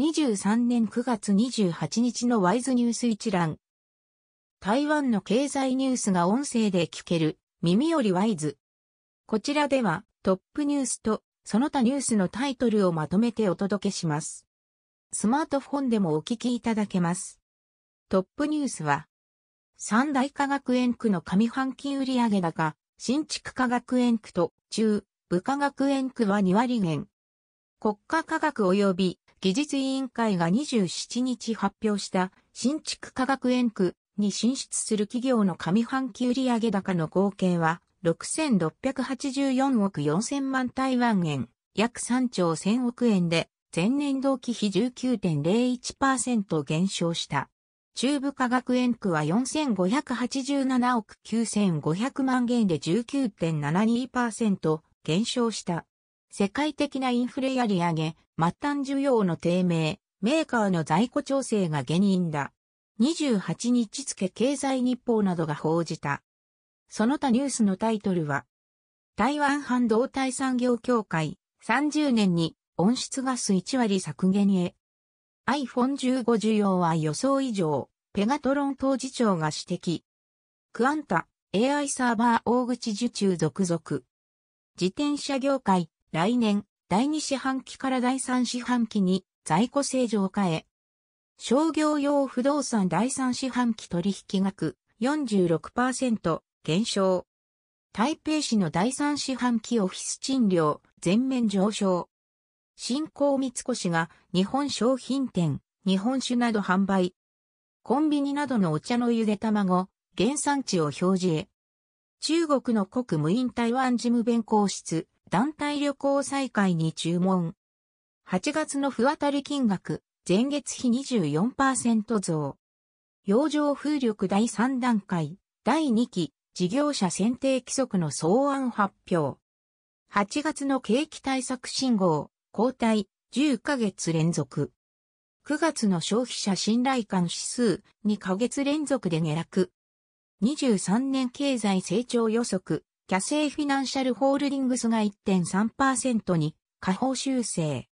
2023年9月28日のワイズニュース一覧。台湾の経済ニュースが音声で聞ける耳よりワイズ。こちらではトップニュースとその他ニュースのタイトルをまとめてお届けします。スマートフォンでもお聞きいただけます。トップニュースは、三大科学園区の上半期売上高、新築科学園区と中、部科学園区は2割減。国家科学及び技術委員会が27日発表した新築科学園区に進出する企業の上半期売上高の合計は6684億4000万台湾円、約3兆1000億円で前年同期比19.01%減少した。中部科学園区は4587億9500万元で19.72%減少した。世界的なインフレや利上げ、末端需要の低迷、メーカーの在庫調整が原因だ。28日付経済日報などが報じた。その他ニュースのタイトルは、台湾半導体産業協会30年に温室ガス1割削減へ。iPhone15 需要は予想以上、ペガトロン当事長が指摘。クアンタ、AI サーバー大口受注続々。自転車業界、来年、第2四半期から第3四半期に在庫正常化へ。商業用不動産第3四半期取引額46%減少。台北市の第3四半期オフィス賃料全面上昇。新興三越が日本商品店、日本酒など販売。コンビニなどのお茶のゆで卵、原産地を表示へ。中国の国務院台湾事務弁公室、団体旅行再開に注文。8月の不当たり金額、前月比24%増。洋上風力第3段階、第2期、事業者選定規則の草案発表。8月の景気対策信号、交代、10ヶ月連続。9月の消費者信頼感指数、2ヶ月連続で下落。23年経済成長予測、キャセイフィナンシャルホールディングスが1.3%に下方修正。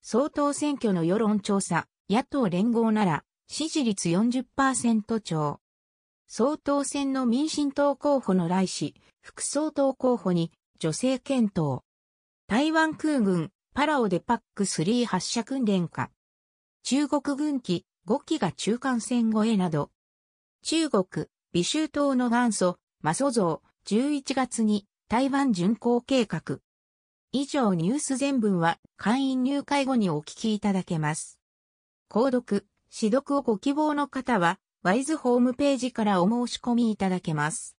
総統選挙の世論調査、野党連合なら支持率40%超。総統選の民進党候補の来氏、副総統候補に女性検討。台湾空軍、パラオでパック3発射訓練か。中国軍機5機が中間線越えなど。中国、美州島の元祖、マソ像、11月に台湾巡航計画。以上ニュース全文は会員入会後にお聞きいただけます。購読、指読をご希望の方は、ワイズホームページからお申し込みいただけます。